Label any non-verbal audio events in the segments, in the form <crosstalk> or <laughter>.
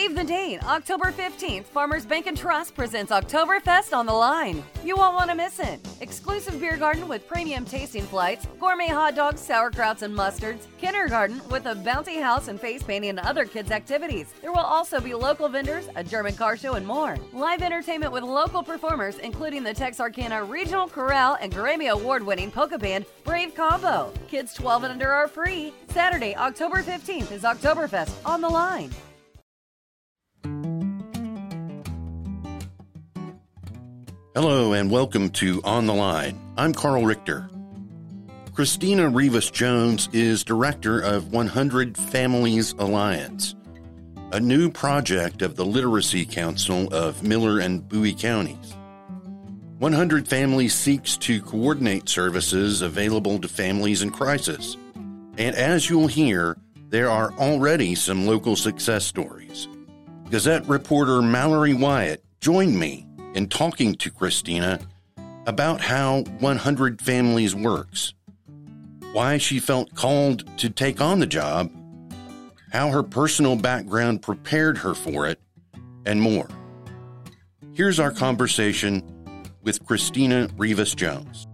Save the date, October 15th. Farmers Bank and Trust presents Oktoberfest on the line. You won't want to miss it. Exclusive beer garden with premium tasting flights, gourmet hot dogs, sauerkrauts, and mustards, kindergarten with a bounty house and face painting and other kids' activities. There will also be local vendors, a German car show, and more. Live entertainment with local performers, including the Texarkana Regional Chorale and Grammy Award winning polka band Brave Combo. Kids 12 and under are free. Saturday, October 15th is Oktoberfest on the line. Hello and welcome to On the Line. I'm Carl Richter. Christina Rivas Jones is director of 100 Families Alliance, a new project of the Literacy Council of Miller and Bowie counties. 100 Families seeks to coordinate services available to families in crisis. And as you'll hear, there are already some local success stories. Gazette reporter Mallory Wyatt joined me in talking to Christina about how 100 Families works, why she felt called to take on the job, how her personal background prepared her for it, and more. Here's our conversation with Christina Rivas Jones.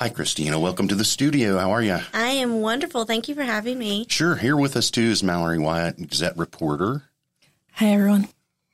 Hi, Christina. Welcome to the studio. How are you? I am wonderful. Thank you for having me. Sure. Here with us, too, is Mallory Wyatt, Gazette reporter. Hi, everyone.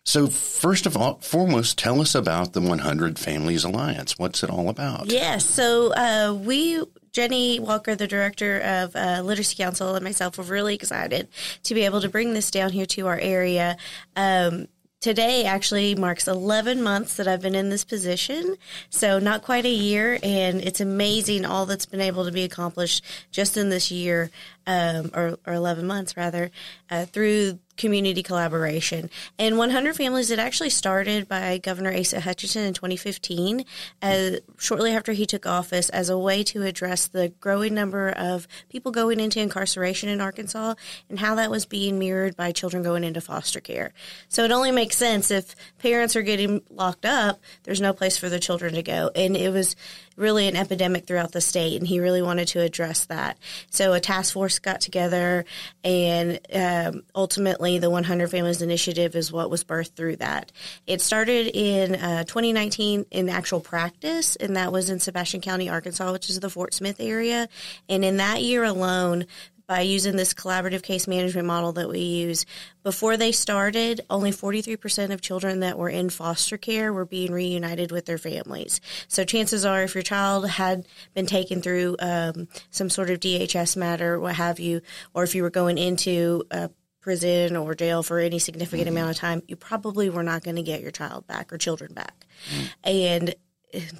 So, first of all, foremost, tell us about the 100 Families Alliance. What's it all about? Yes. So, uh, we, Jenny Walker, the director of uh, Literacy Council, and myself were really excited to be able to bring this down here to our area. Um, today actually marks 11 months that I've been in this position. So not quite a year. And it's amazing all that's been able to be accomplished just in this year, um, or, or 11 months rather, uh, through community collaboration. And 100 Families, it actually started by Governor Asa Hutchinson in 2015, as, shortly after he took office, as a way to address the growing number of people going into incarceration in Arkansas and how that was being mirrored by children going into foster care. So it only makes sense if parents are getting locked up, there's no place for the children to go. And it was really an epidemic throughout the state, and he really wanted to address that. So a task force got together, and um, ultimately the 100 Families Initiative is what was birthed through that. It started in uh, 2019 in actual practice, and that was in Sebastian County, Arkansas, which is the Fort Smith area. And in that year alone, by using this collaborative case management model that we use. Before they started, only 43% of children that were in foster care were being reunited with their families. So chances are, if your child had been taken through um, some sort of DHS matter, what have you, or if you were going into a prison or jail for any significant mm-hmm. amount of time, you probably were not going to get your child back or children back. Mm-hmm. And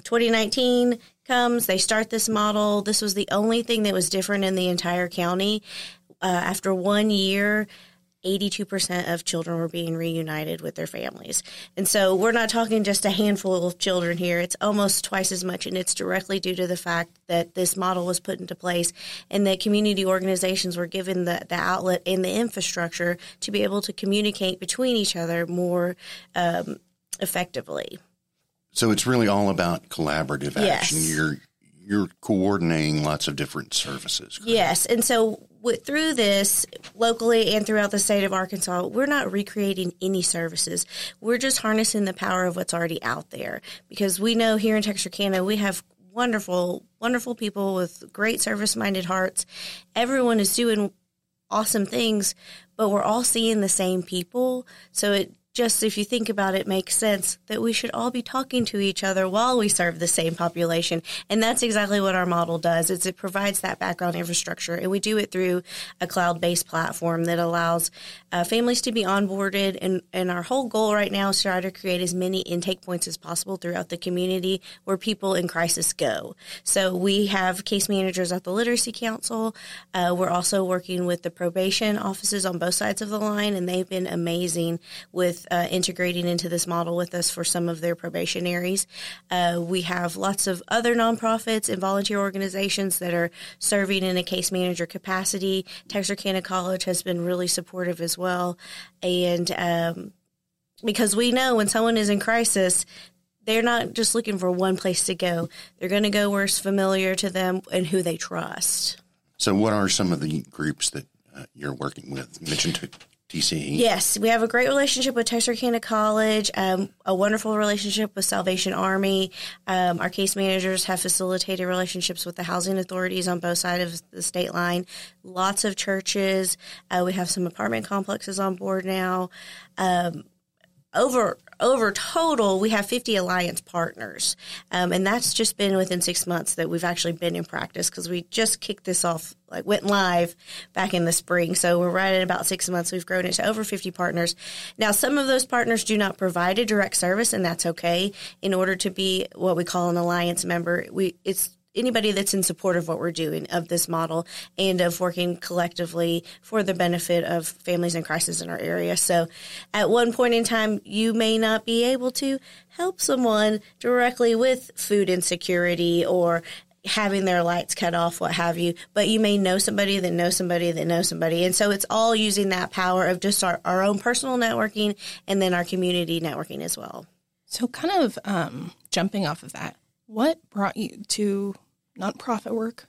2019 comes, they start this model. This was the only thing that was different in the entire county. Uh, after one year, 82% of children were being reunited with their families. And so we're not talking just a handful of children here. It's almost twice as much. And it's directly due to the fact that this model was put into place and that community organizations were given the, the outlet and the infrastructure to be able to communicate between each other more um, effectively. So it's really all about collaborative action. Yes. You're you're coordinating lots of different services. Correct? Yes, and so with, through this locally and throughout the state of Arkansas, we're not recreating any services. We're just harnessing the power of what's already out there because we know here in Texarkana we have wonderful, wonderful people with great service-minded hearts. Everyone is doing awesome things, but we're all seeing the same people. So it just if you think about it makes sense that we should all be talking to each other while we serve the same population. And that's exactly what our model does. Is it provides that background infrastructure and we do it through a cloud-based platform that allows uh, families to be onboarded. And, and our whole goal right now is to try to create as many intake points as possible throughout the community where people in crisis go. So we have case managers at the literacy council. Uh, we're also working with the probation offices on both sides of the line and they've been amazing with uh, integrating into this model with us for some of their probationaries. Uh, we have lots of other nonprofits and volunteer organizations that are serving in a case manager capacity. Texarkana College has been really supportive as well. And um, because we know when someone is in crisis, they're not just looking for one place to go. They're going to go where it's familiar to them and who they trust. So, what are some of the groups that uh, you're working with. Mentioned TCE. Yes, we have a great relationship with Texarkana College, um, a wonderful relationship with Salvation Army. Um, our case managers have facilitated relationships with the housing authorities on both sides of the state line. Lots of churches. Uh, we have some apartment complexes on board now. Um, over over total, we have 50 alliance partners, um, and that's just been within six months that we've actually been in practice because we just kicked this off, like went live back in the spring. So we're right at about six months. We've grown it to over 50 partners. Now, some of those partners do not provide a direct service, and that's okay. In order to be what we call an alliance member, we it's anybody that's in support of what we're doing of this model and of working collectively for the benefit of families in crisis in our area. So at one point in time, you may not be able to help someone directly with food insecurity or having their lights cut off, what have you, but you may know somebody that knows somebody that knows somebody. And so it's all using that power of just our, our own personal networking and then our community networking as well. So, kind of um, jumping off of that, what brought you to nonprofit work?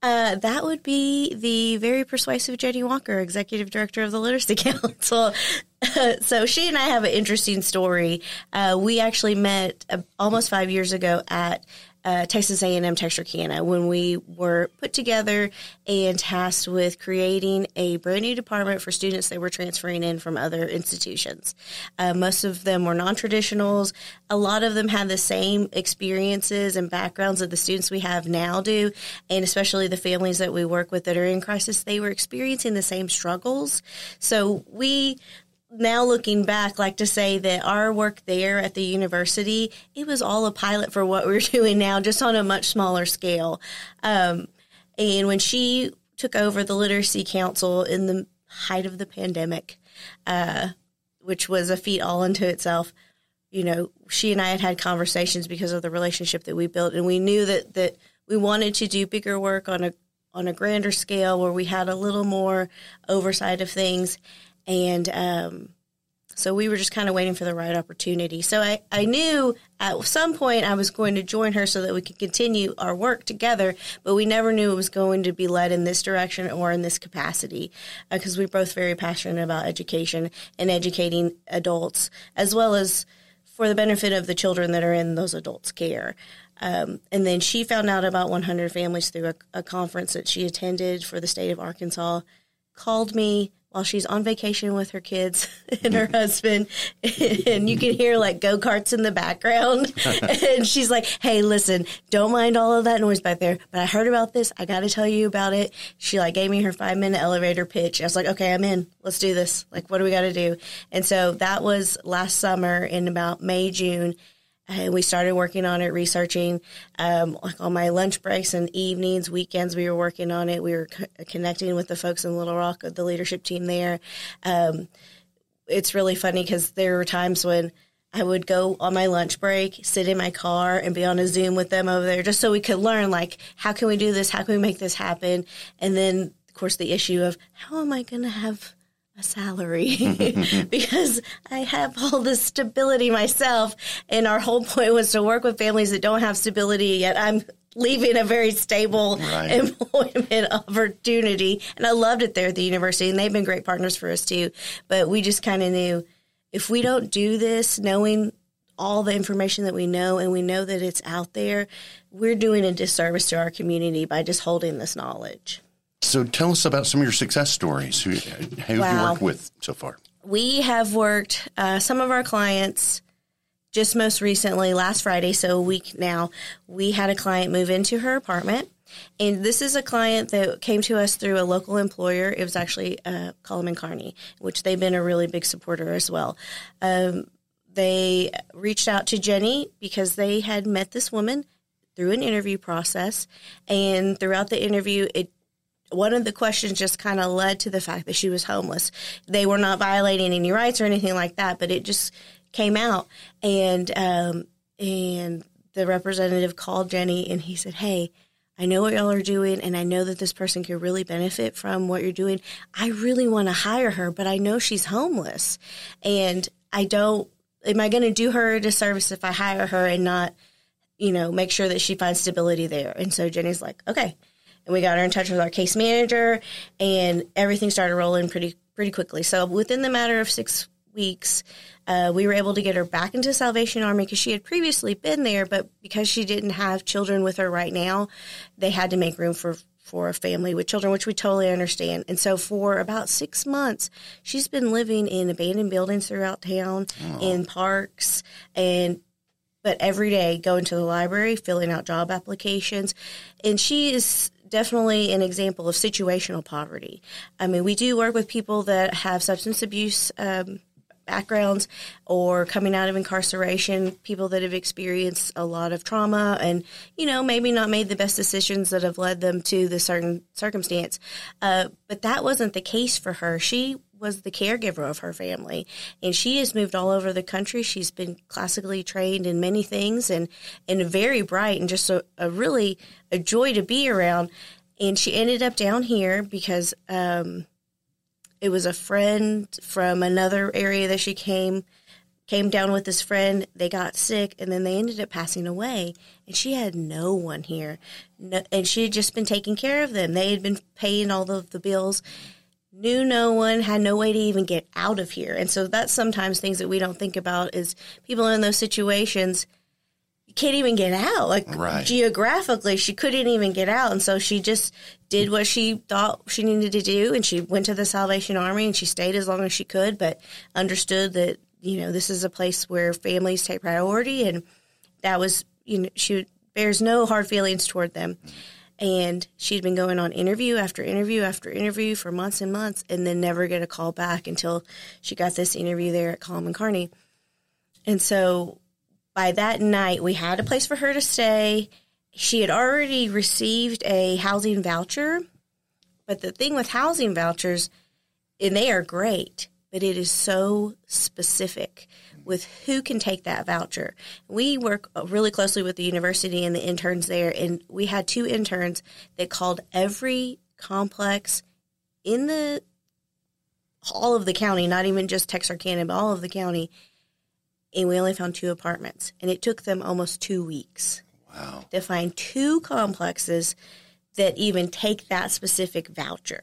Uh, that would be the very persuasive Jenny Walker, executive director of the Literacy <laughs> Council. <laughs> so she and I have an interesting story. Uh, we actually met uh, almost five years ago at uh, Texas A&M Texarkana when we were put together and tasked with creating a brand new department for students that were transferring in from other institutions. Uh, most of them were non-traditionals. A lot of them had the same experiences and backgrounds that the students we have now do, and especially the families that we work with that are in crisis. They were experiencing the same struggles. So we now looking back, like to say that our work there at the university, it was all a pilot for what <laughs> we're doing now, just on a much smaller scale. Um, and when she took over the Literacy Council in the height of the pandemic, uh, which was a feat all unto itself, you know, she and I had had conversations because of the relationship that we built, and we knew that that we wanted to do bigger work on a on a grander scale where we had a little more oversight of things and um, so we were just kind of waiting for the right opportunity. So I, I knew at some point I was going to join her so that we could continue our work together, but we never knew it was going to be led in this direction or in this capacity because uh, we're both very passionate about education and educating adults as well as for the benefit of the children that are in those adults' care. Um, and then she found out about 100 families through a, a conference that she attended for the state of Arkansas, called me while she's on vacation with her kids <laughs> and her husband and you can hear like go-karts in the background. <laughs> And she's like hey listen don't mind all of that noise back there but i heard about this. I got to tell you about it. She like gave me her five minute elevator pitch. I was like okay i'm in. Let's do this. Like what do we got to do? And so that was last summer in about may june and we started working on it, researching um, like on my lunch breaks and evenings, weekends. We were working on it. We were co- connecting with the folks in Little Rock, the leadership team there. Um, it's really funny because there were times when I would go on my lunch break, sit in my car, and be on a Zoom with them over there, just so we could learn like how can we do this, how can we make this happen, and then of course the issue of how am I going to have a salary <laughs> because I have all this stability myself. And our whole point was to work with families that don't have stability yet. I'm leaving a very stable right. <laughs> employment opportunity. And I loved it there at the university and they've been great partners for us too. But we just kind of knew if we don't do this, knowing all the information that we know and we know that it's out there, we're doing a disservice to our community by just holding this knowledge. So tell us about some of your success stories. Who, who wow. have you worked with so far? We have worked uh, some of our clients just most recently, last Friday, so a week now, we had a client move into her apartment. And this is a client that came to us through a local employer. It was actually uh, Cullum and Carney, which they've been a really big supporter as well. Um, they reached out to Jenny because they had met this woman through an interview process. And throughout the interview, it one of the questions just kind of led to the fact that she was homeless. They were not violating any rights or anything like that, but it just came out. And um, and the representative called Jenny and he said, "Hey, I know what y'all are doing, and I know that this person could really benefit from what you're doing. I really want to hire her, but I know she's homeless, and I don't. Am I going to do her a disservice if I hire her and not, you know, make sure that she finds stability there?" And so Jenny's like, "Okay." And we got her in touch with our case manager, and everything started rolling pretty pretty quickly. So within the matter of six weeks, uh, we were able to get her back into Salvation Army because she had previously been there, but because she didn't have children with her right now, they had to make room for for a family with children, which we totally understand. And so for about six months, she's been living in abandoned buildings throughout town, in parks, and but every day going to the library, filling out job applications, and she is definitely an example of situational poverty. I mean, we do work with people that have substance abuse um, backgrounds or coming out of incarceration, people that have experienced a lot of trauma and, you know, maybe not made the best decisions that have led them to the certain circumstance. Uh, but that wasn't the case for her. She was the caregiver of her family and she has moved all over the country. She's been classically trained in many things and, and very bright and just a, a really a joy to be around. And she ended up down here because, um, it was a friend from another area that she came came down with this friend. They got sick, and then they ended up passing away. And she had no one here, no, and she had just been taking care of them. They had been paying all of the bills. Knew no one, had no way to even get out of here. And so that's sometimes things that we don't think about is people in those situations you can't even get out. Like Right. geographically, she couldn't even get out, and so she just did what she thought she needed to do, and she went to the Salvation Army, and she stayed as long as she could, but understood that you know this is a place where families take priority, and that was you know she bears no hard feelings toward them. Mm-hmm. And she'd been going on interview after interview after interview for months and months, and then never get a call back until she got this interview there at Common Carney. And so by that night, we had a place for her to stay. She had already received a housing voucher. But the thing with housing vouchers, and they are great, but it is so specific with who can take that voucher. We work really closely with the university and the interns there, and we had two interns that called every complex in the all of the county, not even just Texarkana, but all of the county, and we only found two apartments. And it took them almost two weeks Wow. to find two complexes that even take that specific voucher,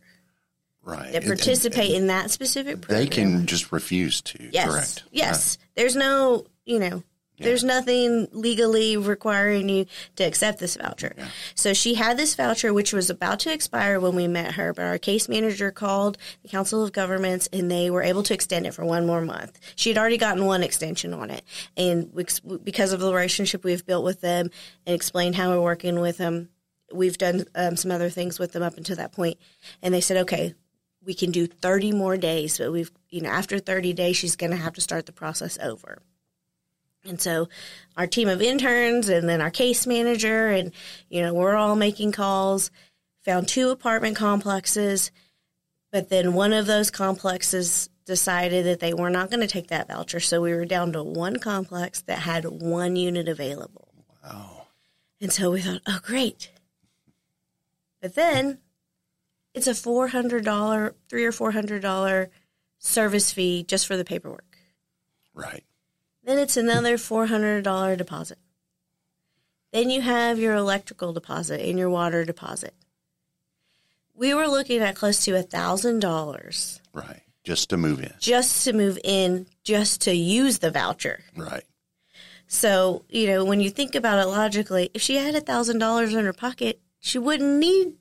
Right. that And- participate and in that specific program. They can just refuse to. Yes. Correct. Yes. There's no, you know, there's nothing legally requiring you to accept this voucher. So she had this voucher, which was about to expire when we met her, but our case manager called the Council of Governments and they were able to extend it for one more month. She had already gotten one extension on it. And we- because of the relationship we've built with them and explained how we're working with them, we've done um, some other things with them up until that point. And they said, okay, we can do 30 more days, but we've, you know, after 30 days, she's going to have to start the process over. And so our team of interns and then our case manager, and, you know, we're all making calls, found two apartment complexes, but then one of those complexes decided that they were not going to take that voucher. So we were down to one complex that had one unit available. Wow. And so we thought, oh, great. But then it's a four hundred dollar, three or four hundred dollar service fee just for the paperwork. Right. Then it's another four hundred dollar deposit. Then you have your electrical deposit and your water deposit. We were looking at close to a thousand dollars Right. Just to move in. just to move in, just to use the voucher. Right. So, you know, when you think about it logically, if she had a thousand dollars in her pocket, she wouldn't need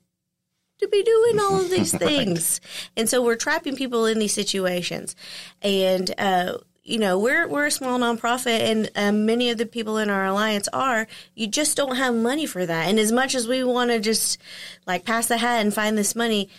to be doing all of these <laughs> things. And so we're trapping people in these situations. And uh, you know, we're we're a small nonprofit and um, many of the people in our alliance are, you just don't have money for that. And as much as we want to just like pass the hat and find this money,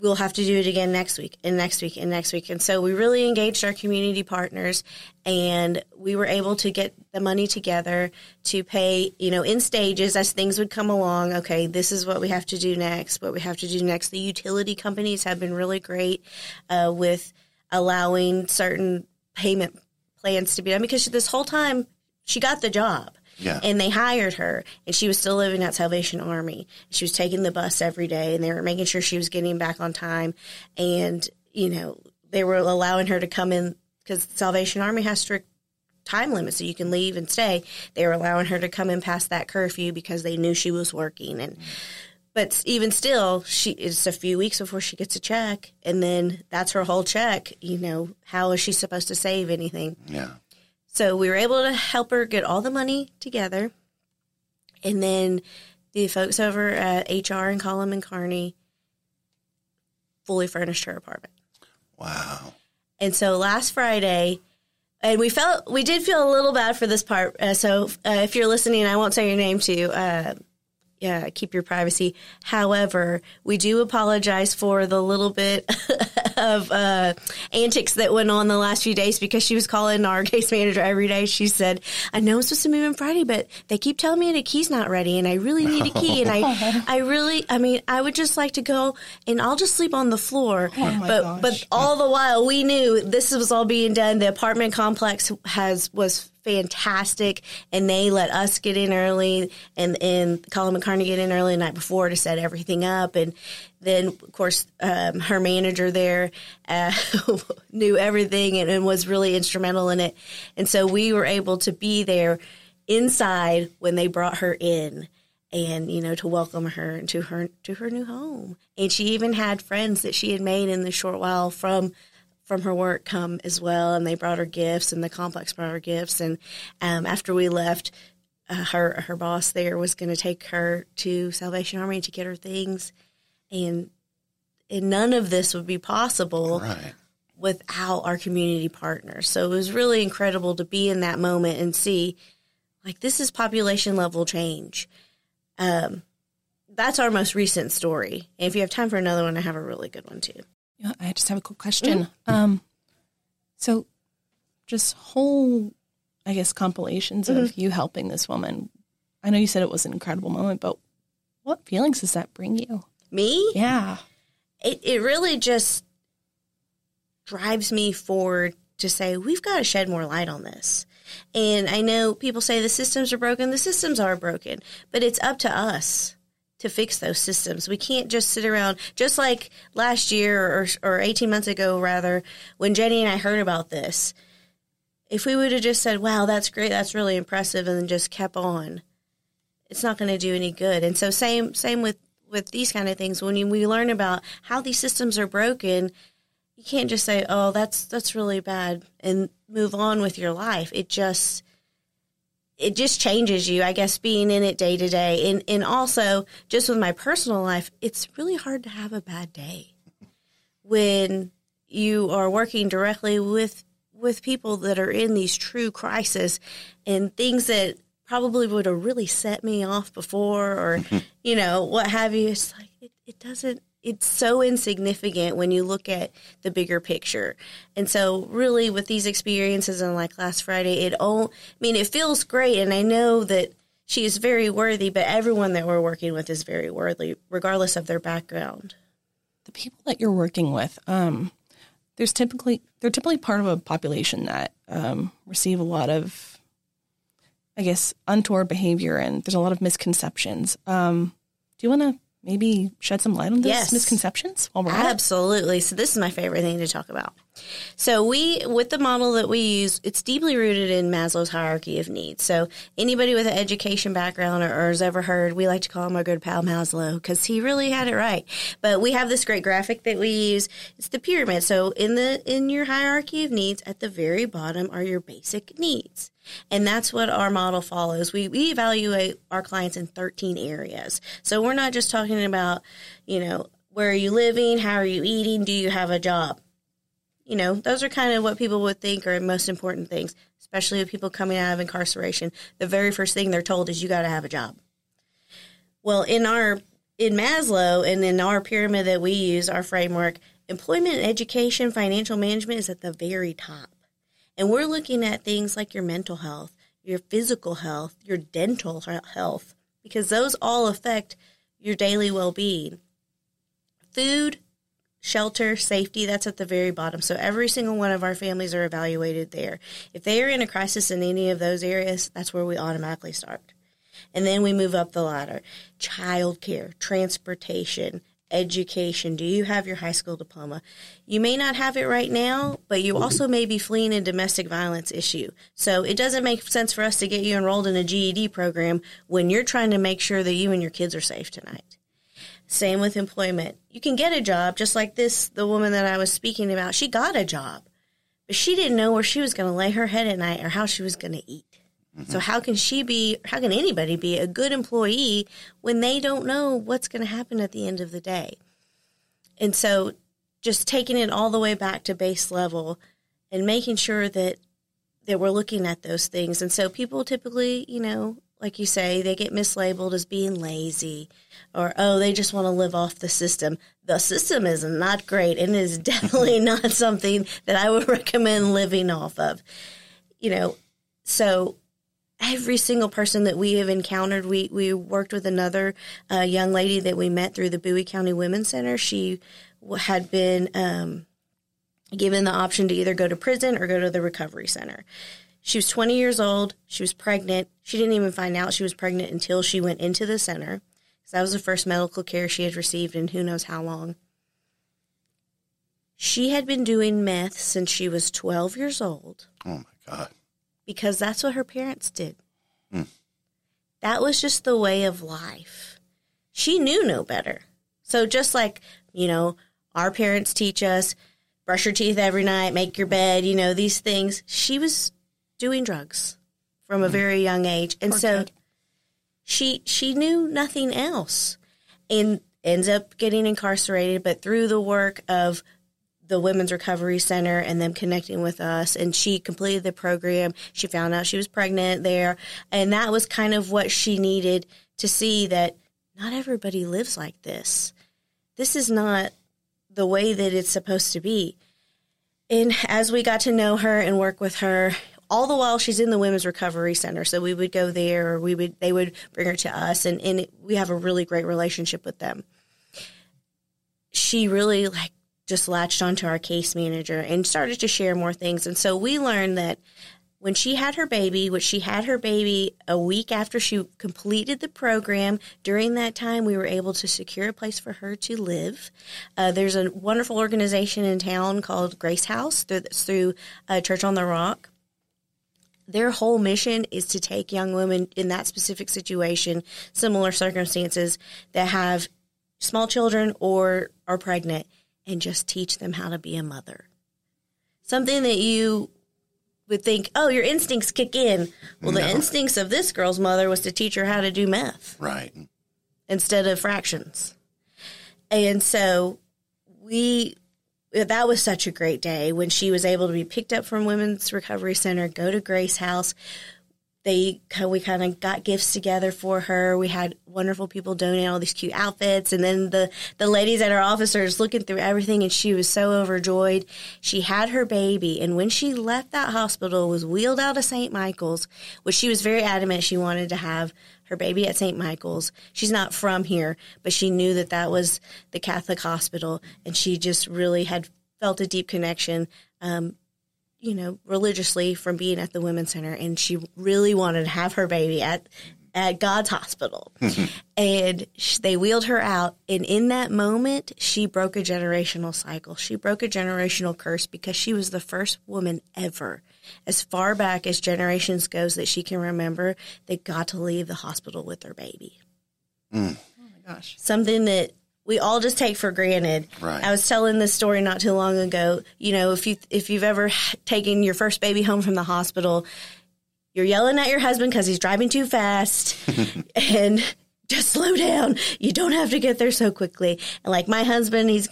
we'll have to do it again next week and next week and next week. And so we really engaged our community partners and we were able to get the money together to pay, you know, in stages as things would come along. Okay, this is what we have to do next, what we have to do next. The utility companies have been really great uh, with allowing certain payment plans to be done because this whole time she got the job. Yeah. And they hired her, and she was still living at Salvation Army. She was taking the bus every day, and they were making sure she was getting back on time. And, you know, they were allowing her to come in because Salvation Army has strict time limit so you can leave and stay. They were allowing her to come in past that curfew because they knew she was working. And, but even still, she it's a few weeks before she gets a check, and then that's her whole check. You know, how is she supposed to save anything? Yeah. So we were able to help her get all the money together, and then the folks over at HR and Cullum and Carney fully furnished her apartment. Wow. And so last Friday, and we felt we did feel a little bad for this part. Uh, so uh, if you're listening, I won't say your name to you. Uh, yeah, keep your privacy. However, we do apologize for the little bit <laughs> of uh, antics that went on the last few days because she was calling our <laughs> case manager every day. She said, "I know I'm supposed to move on Friday, but they keep telling me the key's not ready, and I really need a key, and I, <laughs> I really, I mean, I would just like to go, and I'll just sleep on the floor." my but gosh. but all the while, we knew this was all being done. The apartment complex has was fantastic and they let us get in early and and Cullum and Carney get in early the night before to set everything up and then of course um, her manager there uh, <laughs> knew everything and, and was really instrumental in it. And so we were able to be there inside when they brought her in and you know to welcome her into her to her new home. And she even had friends that she had made in the short while from from her work come as well, and they brought her gifts, and the complex brought her gifts. And um, after we left, uh, her her boss there was going to take her to Salvation Army to get her things, and and none of this would be possible Right. without our community partners. So it was really incredible to be in that moment and see, like, this is population level change. Um, that's our most recent story. And if you have time for another one, I have a really good one too. Yeah, I just have a quick question. Um, so just whole, I guess, compilations of you helping this woman. I know you said it was an incredible moment, but what feelings does that bring you? Me? Yeah. it, it really just drives me forward to say we've got to shed more light on this. And I know people say the systems are broken. The systems are broken, but it's up to us to fix those systems. We can't just sit around, just like last year or, or 18 months ago, rather, when Jenny and I heard about this. If we would have just said, wow, that's great, that's really impressive, and then just kept on, it's not going to do any good. And so, same, same with, with these kind of things. When you, we learn about how these systems are broken, you can't just say, "Oh, that's that's really bad," and move on with your life. It just it just changes you, I guess, being in it day to day, and and also just with my personal life, it's really hard to have a bad day when you are working directly with with people that are in these true crisis and things that probably would have really set me off before or <laughs> you know what have you. It's like it, it doesn't it's so insignificant when you look at the bigger picture and so really with these experiences and like last friday it all i mean it feels great and i know that she is very worthy but everyone that we're working with is very worthy regardless of their background The people that you're working with, um, there's typically they're typically part of a population that um, receive a lot of, I guess, untoward behavior, and there's a lot of misconceptions. Um, do you want to maybe shed some light on those Yes. misconceptions while we're at it? Absolutely. So this is my favorite thing to talk about. So we, with the model that we use, it's deeply rooted in Maslow's hierarchy of needs. So anybody with an education background or, or has ever heard, we like to call him our good pal Maslow because he really had it right. But we have this great graphic that we use. It's the pyramid. So in the in your hierarchy of needs, at the very bottom are your basic needs. And that's what our model follows. We, we evaluate our clients in 13 areas. So we're not just talking about, you know, where are you living? How are you eating? Do you have a job? You know, those are kind of what people would think are most important things, especially with people coming out of incarceration. The very first thing they're told is you got to have a job. Well, in our in Maslow and in our pyramid that we use, our framework, employment, education, financial management is at the very top. And we're looking at things like your mental health, your physical health, your dental health, because those all affect your daily well being. Food, shelter, safety, that's at the very bottom. So every single one of our families are evaluated there. If they are in a crisis in any of those areas, that's where we automatically start. And then we move up the ladder. Childcare, transportation, education. Do you have your high school diploma? You may not have it right now, but you also may be fleeing a domestic violence issue. So it doesn't make sense for us to get you enrolled in a GED program when you're trying to make sure that you and your kids are safe tonight. Same with employment. You can get a job just like this, the woman that I was speaking about, she got a job, but she didn't know where she was going to lay her head at night or how she was going to eat. So how can she be, how can anybody be a good employee when they don't know what's going to happen at the end of the day? And so just taking it all the way back to base level and making sure that that we're looking at those things. And so people typically, you know, like you say, they get mislabeled as being lazy or, oh, they just want to live off the system. The system is not great and is <laughs> definitely <laughs> not something that I would recommend living off of. You know, so every single person that we have encountered, we, we worked with another uh, young lady that we met through the Bowie County Women's Center. She had been um, given the option to either go to prison or go to the recovery center. She was 20 years old. She was pregnant. She didn't even find out she was pregnant until she went into the center. So that was the first medical care she had received in who knows how long. She had been doing meth since she was 12 years old Oh my God. because that's what her parents did. Hmm. That was just the way of life. She knew no better. So just like, you know, our parents teach us brush your teeth every night, make your bed, you know, these things, she was doing drugs from a mm-hmm. very young age. And Poor so kid. she she knew nothing else and ends up getting incarcerated, but through the work of the Women's Recovery Center and them connecting with us. And she completed the program. She found out she was pregnant there. And that was kind of what she needed to see that not everybody lives like this. This is not the way that it's supposed to be. And as we got to know her and work with her, all the while she's in the women's recovery center so we would go there or we would they would bring her to us and, and it, we have a really great relationship with them she really like just latched onto our case manager and started to share more things. And so we learned that when she had her baby, which she had her baby a week after she completed the program, during that time we were able to secure a place for her to live. Uh, there's a wonderful organization in town called Grace House through, through uh, Church on the Rock their whole mission is to take young women in that specific situation, similar circumstances that have small children or are pregnant, and just teach them how to be a mother. Something that you would think, oh, your instincts kick in. Well, the instincts of this girl's mother was to teach her how to do math Right. instead of fractions. And so we that was such a great day when she was able to be picked up from Women's Recovery Center, go to Grace House. They we kind of got gifts together for her. We had wonderful people donate all these cute outfits, and then the the ladies at our office are just looking through everything, and she was so overjoyed. She had her baby, and when she left that hospital, was wheeled out of St. Michael's, which she was very adamant she wanted to have her baby at St. Michael's. She's not from here, but she knew that that was the Catholic hospital, and she just really had felt a deep connection, um, you know, religiously from being at the Women's Center, and she really wanted to have her baby at at God's hospital. <laughs> and they wheeled her out, and in that moment, she broke a generational cycle. She broke a generational curse because she was the first woman ever, as far back as generations goes that she can remember, that got to leave the hospital with their baby. Mm. Oh my gosh. Something that we all just take for granted. Right. I was telling this story not too long ago. You know, if you if you've ever taken your first baby home from the hospital, you're yelling at your husband because he's driving too fast, <laughs> and just slow down. You don't have to get there so quickly. And like my husband, he's.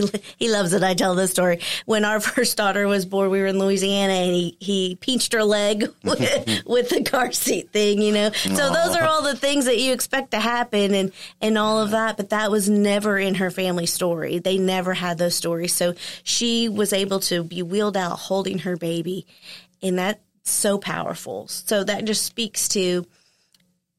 He, he loves it. I tell this story. When our <laughs> first daughter was born, we were in Louisiana and he, he pinched her leg with, <laughs> with the car seat thing, you know? So those are all the things that you expect to happen and, and all of that. But that was never in her family story. They never had those stories. So she was able to be wheeled out holding her baby. And that's so powerful. So that just speaks to,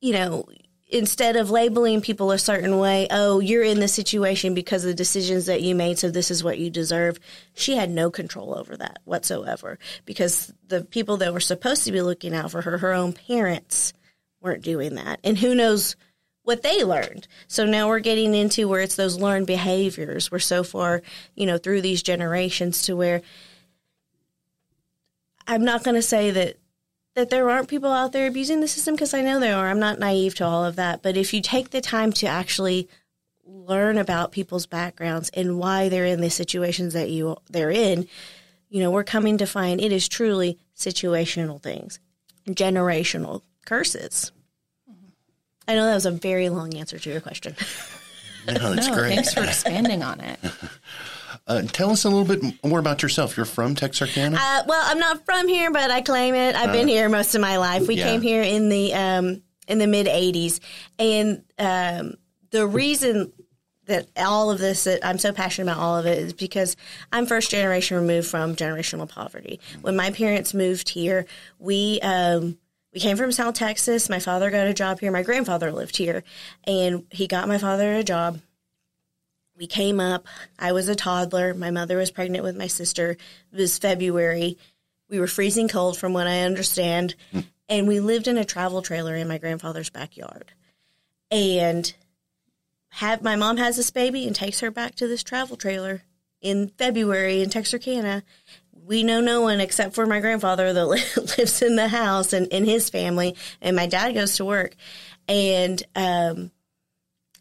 you know, instead of labeling people a certain way, oh, you're in this situation because of the decisions that you made, so this is what you deserve. She had no control over that whatsoever because the people that were supposed to be looking out for her, her own parents, weren't doing that. And who knows what they learned. So now we're getting into where it's those learned behaviors. We're so far, you know, through these generations to where I'm not going to say that that there aren't people out there abusing the system because I know there are. I'm not naive to all of that. But if you take the time to actually learn about people's backgrounds and why they're in the situations that you they're in, you know, we're coming to find it is truly situational things, generational curses. I know that was a very long answer to your question. <laughs> No, that's no, great. thanks for expanding on it. <laughs> Uh, tell us a little bit more about yourself. You're from Texarkana? Uh, well, I'm not from here, but I claim it. I've been here most of my life. We yeah. came here in the um, in the mid '80s, and um, the reason that all of this that I'm so passionate about all of it is because I'm first generation removed from generational poverty. When my parents moved here, we um, we came from South Texas. My father got a job here. My grandfather lived here, and he got my father a job. We came up. I was a toddler. My mother was pregnant with my sister. It was February. We were freezing cold, from what I understand, and we lived in a travel trailer in my grandfather's backyard. And have my mom has this baby and takes her back to this travel trailer in February in Texarkana. We know no one except for my grandfather that <laughs> lives in the house and, in his family, and my dad goes to work. And um,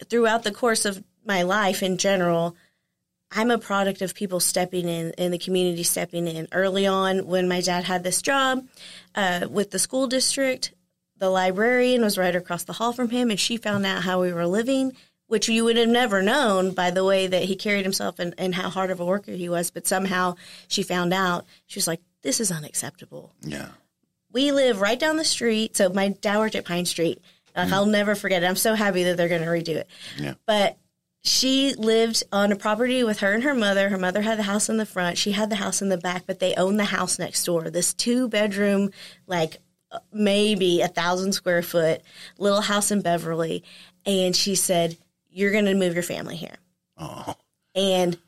throughout the course of my life in general, I'm a product of people stepping in and the community stepping in. Early on, when my dad had this job uh, with the school district, the librarian was right across the hall from him, and she found out how we were living, which you would have never known by the way that he carried himself and, and how hard of a worker he was. But somehow she found out. She was like, "This is unacceptable." yeah. we live right down the street. So my dad worked at Pine Street. Like, I'll never forget it. I'm so happy that they're going to redo it. Yeah. But she lived on a property with her and her mother. Her mother had the house in the front. She had the house in the back, but they owned the house next door. This two bedroom, like uh, maybe a thousand square foot little house in Beverly. And she said, You're going to move your family here Oh, and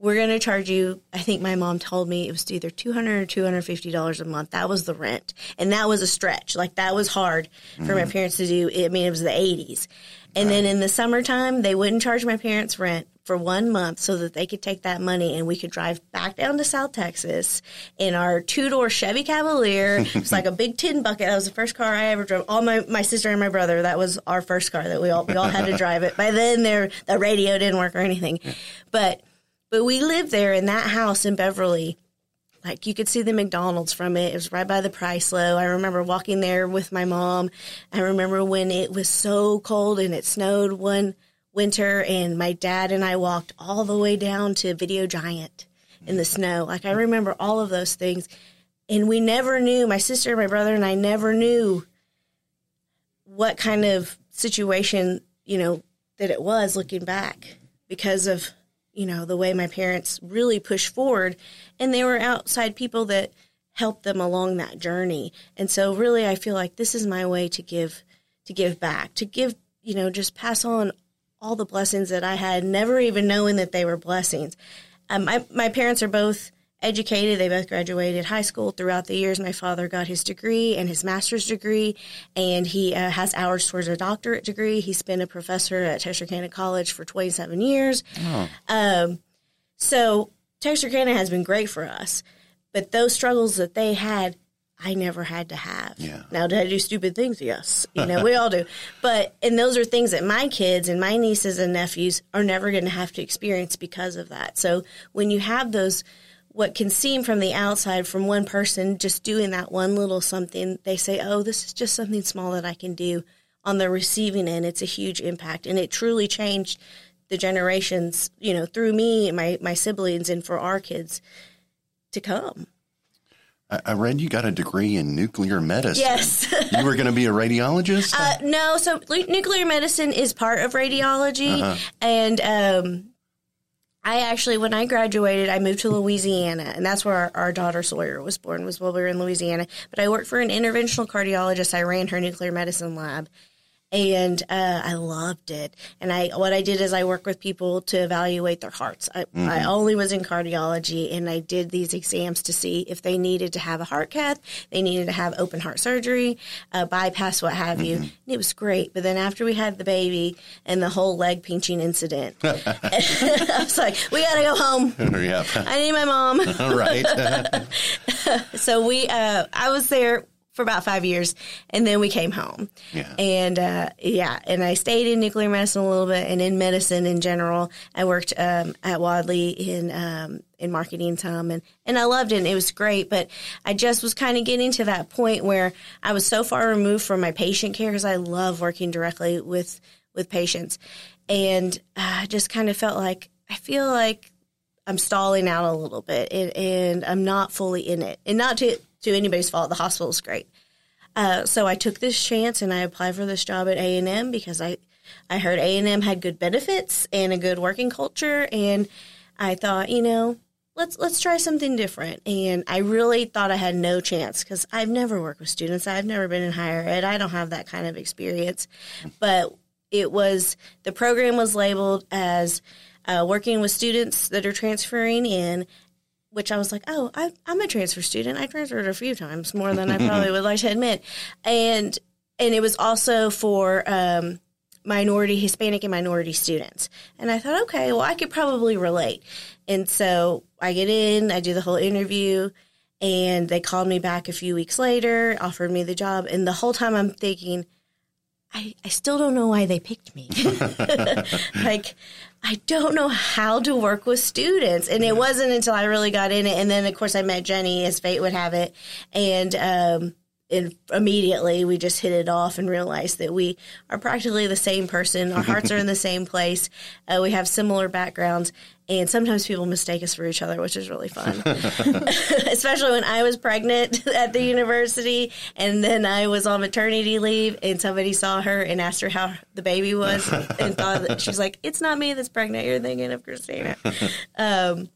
we're going to charge you i think my mom told me it was either 200 or 250 dollars a month that was the rent and that was a stretch like that was hard for my parents to do i mean it was the 80s and then in the summertime they wouldn't charge my parents rent for one month so that they could take that money and we could drive back down to south texas in our two-door chevy cavalier. It's like a big tin bucket. That was the first car i ever drove. All my, my sister and my brother that was our first car that we all we all had to <laughs> drive it. By then there the radio didn't work or anything. But but we lived there in that house in Beverly. Like you could see the McDonald's from it. It was right by the Price Low. I remember walking there with my mom. I remember when it was so cold and it snowed one winter and my dad and I walked all the way down to Video Giant in the snow. Like I remember all of those things. And we never knew, my sister, my brother and I never knew what kind of situation, you know, that it was looking back because of you know the way my parents really pushed forward and they were outside people that helped them along that journey. And so really i feel like this is my way to give to give back to give you know just pass on all the blessings that i had never even knowing that they were blessings. Um, my, my parents are both educated they both graduated high school throughout the years my father got his degree and his master's degree and he uh, has hours towards a doctorate degree he's been a professor at texarkana college for 27 years um, so Texarkana has been great for us, but those struggles that they had, I never had to have. Yeah. Now, did I do stupid things? Yes. You know, we all do. <laughs> But, and those are things that my kids and my nieces and nephews are never going to have to experience because of that. So when you have those, what can seem from the outside from one person just doing that one little something, they say, oh, this is just something small that I can do. On the receiving end, it's a huge impact. And it truly changed the generations, you know, through me and my, my siblings and for our kids to come. I, read you got a degree in nuclear medicine. Yes. <laughs> you were going to be a radiologist? Uh, no, so nuclear medicine is part of radiology. And um, I actually, when I graduated, I moved to Louisiana, and that's where our, our daughter Sawyer was born, was while we were in Louisiana. But I worked for an interventional cardiologist. I ran her nuclear medicine lab. And uh, I loved it. And I, what I did is I worked with people to evaluate their hearts. I, I only was in cardiology, and I did these exams to see if they needed to have a heart cath, they needed to have open heart surgery, uh, bypass, what have you. And it was great. But then after we had the baby and the whole leg pinching incident, <laughs> <laughs> I was like, we got to go home. yeah. I need my mom. All <laughs> right. So we, uh, I was there for about five years, and then we came home. Yeah. And uh, yeah, and I stayed in nuclear medicine a little bit, and in medicine in general. I worked um, at Wadley in um, in marketing some, and and I loved it. and It was great, but I just was kind of getting to that point where I was so far removed from my patient care because I love working directly with with patients, and I just kind of felt like I feel like I'm stalling out a little bit, and, and I'm not fully in it, and not to to anybody's fault. The hospital's great. Uh, so I took this chance and I applied for this job at A and M because I, I heard A and M had good benefits and a good working culture, and I thought, you know, let's let's try something different. And I really thought I had no chance because I've never worked with students. I've never been in higher ed. I don't have that kind of experience. But it was the program was labeled as uh, working with students that are transferring in which I was like, oh, I, am a transfer student. I transferred a few times more than I probably <laughs> would like to admit, and and it was also for um, minority Hispanic and minority students. And I thought, okay, well, I could probably relate. And so I get in, I do the whole interview, and they called me back a few weeks later, offered me the job, and the whole time I'm thinking. I, I still don't know why they picked me. <laughs> <laughs> like, I don't know how to work with students. And it wasn't until I really got in it. And then, of course, I met Jenny, as fate would have it. And, um, and immediately we just hit it off and realized that we are practically the same person. Our <laughs> hearts are in the same place. Uh, we have similar backgrounds, and sometimes people mistake us for each other, which is really fun. <laughs> <laughs> Especially when I was pregnant at the university, and then I was on maternity leave, and somebody saw her and asked her how the baby was, and thought that she's like, "It's not me that's pregnant. You're thinking of Christina." Um,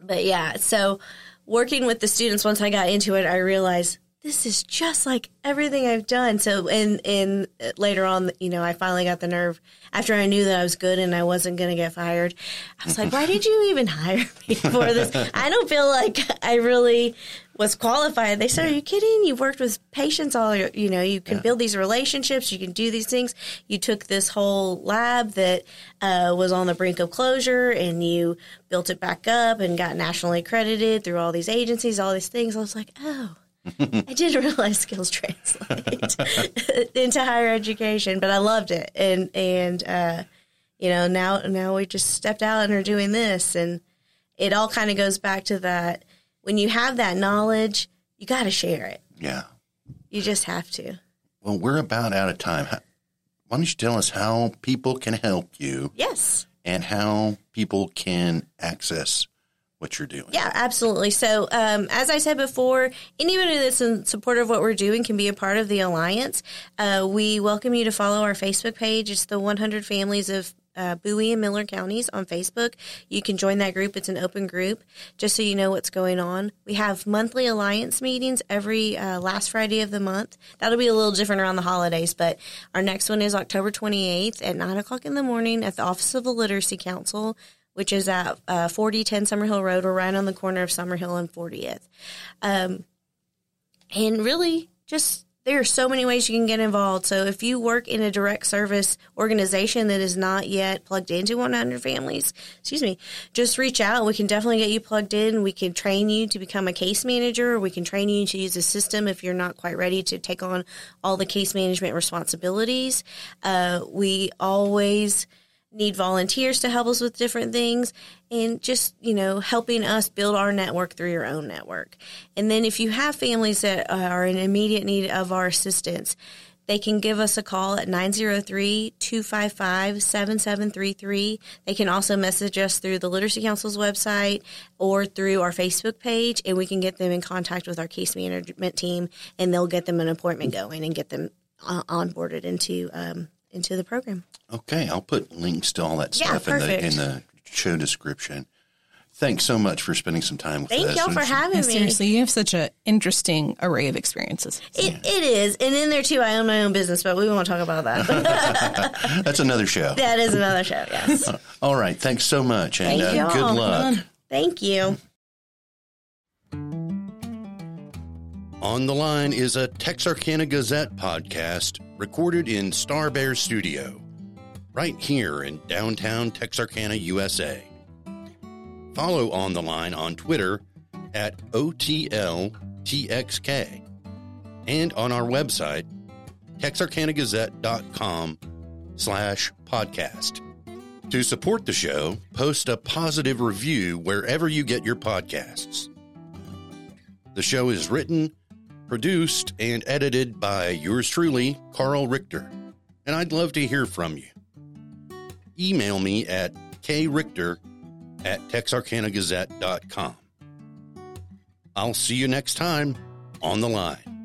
but yeah, so working with the students once I got into it, I realized this is just like everything I've done. So, and and later on, you know, I finally got the nerve after I knew that I was good and I wasn't going to get fired. I was like, why did you even <laughs> hire me for this? I don't feel like I really was qualified. They said, "Are you kidding? You've worked with patients all your, you know, you can yeah. build these relationships, you can do these things. You took this whole lab that uh, was on the brink of closure and you built it back up and got nationally accredited through all these agencies, all these things." I was like, "Oh." <laughs> I didn't realize skills translate <laughs> into higher education, but I loved it, and and uh, you know now now we just stepped out and are doing this, and it all kind of goes back to that when you have that knowledge, you got to share it. Yeah, you just have to. Well, we're about out of time. Why don't you tell us how people can help you? Yes, and how people can access what you're doing. Yeah, absolutely. So, um, as I said before, anybody that's in support of what we're doing can be a part of the alliance. Uh, we welcome you to follow our Facebook page. It's the 100 Families of uh, Bowie and Miller counties on Facebook. You can join that group. It's an open group, just so you know what's going on. We have monthly alliance meetings every uh, last Friday of the month. That'll be a little different around the holidays, but our next one is October 28th at 9 o'clock in the morning at the Office of the Literacy Council which is at uh, 4010 Summerhill Road. We're right on the corner of Summerhill and 40th. Um, and really, just there are so many ways you can get involved. So if you work in a direct service organization that is not yet plugged into 100 families, excuse me, just reach out. We can definitely get you plugged in. We can train you to become a case manager. We can train you to use a system if you're not quite ready to take on all the case management responsibilities. Uh, we always need volunteers to help us with different things and just you know helping us build our network through your own network. And then if you have families that are in immediate need of our assistance they can give us a call at 903-255-7733 they can also message us through the literacy council's website or through our facebook page and we can get them in contact with our case management team and they'll get them an appointment going and get them uh, onboarded into um, into the program. Okay, I'll put links to all that yeah, stuff in the in the show description. Thanks so much for spending some time with Thank us. Thank y'all for having me. Seriously, you have such an interesting array of experiences. It, it is. And in there, too, I own my own business, but we won't talk about that. <laughs> That's another show. That is another show, yes. <laughs> all right. Thanks so much. And Thank uh, good luck. Thank you. On the Line is a Texarkana Gazette podcast recorded in Star Bear Studio, right here in downtown Texarkana, USA. Follow On the Line on Twitter at OTLTXK and on our website, texarkanagazette.com slash podcast. To support the show, post a positive review wherever you get your podcasts. The show is written, produced, and edited by yours truly, Carl Richter, and I'd love to hear from you. Email me at krichter at texarkanagazette.com. I'll see you next time on the line.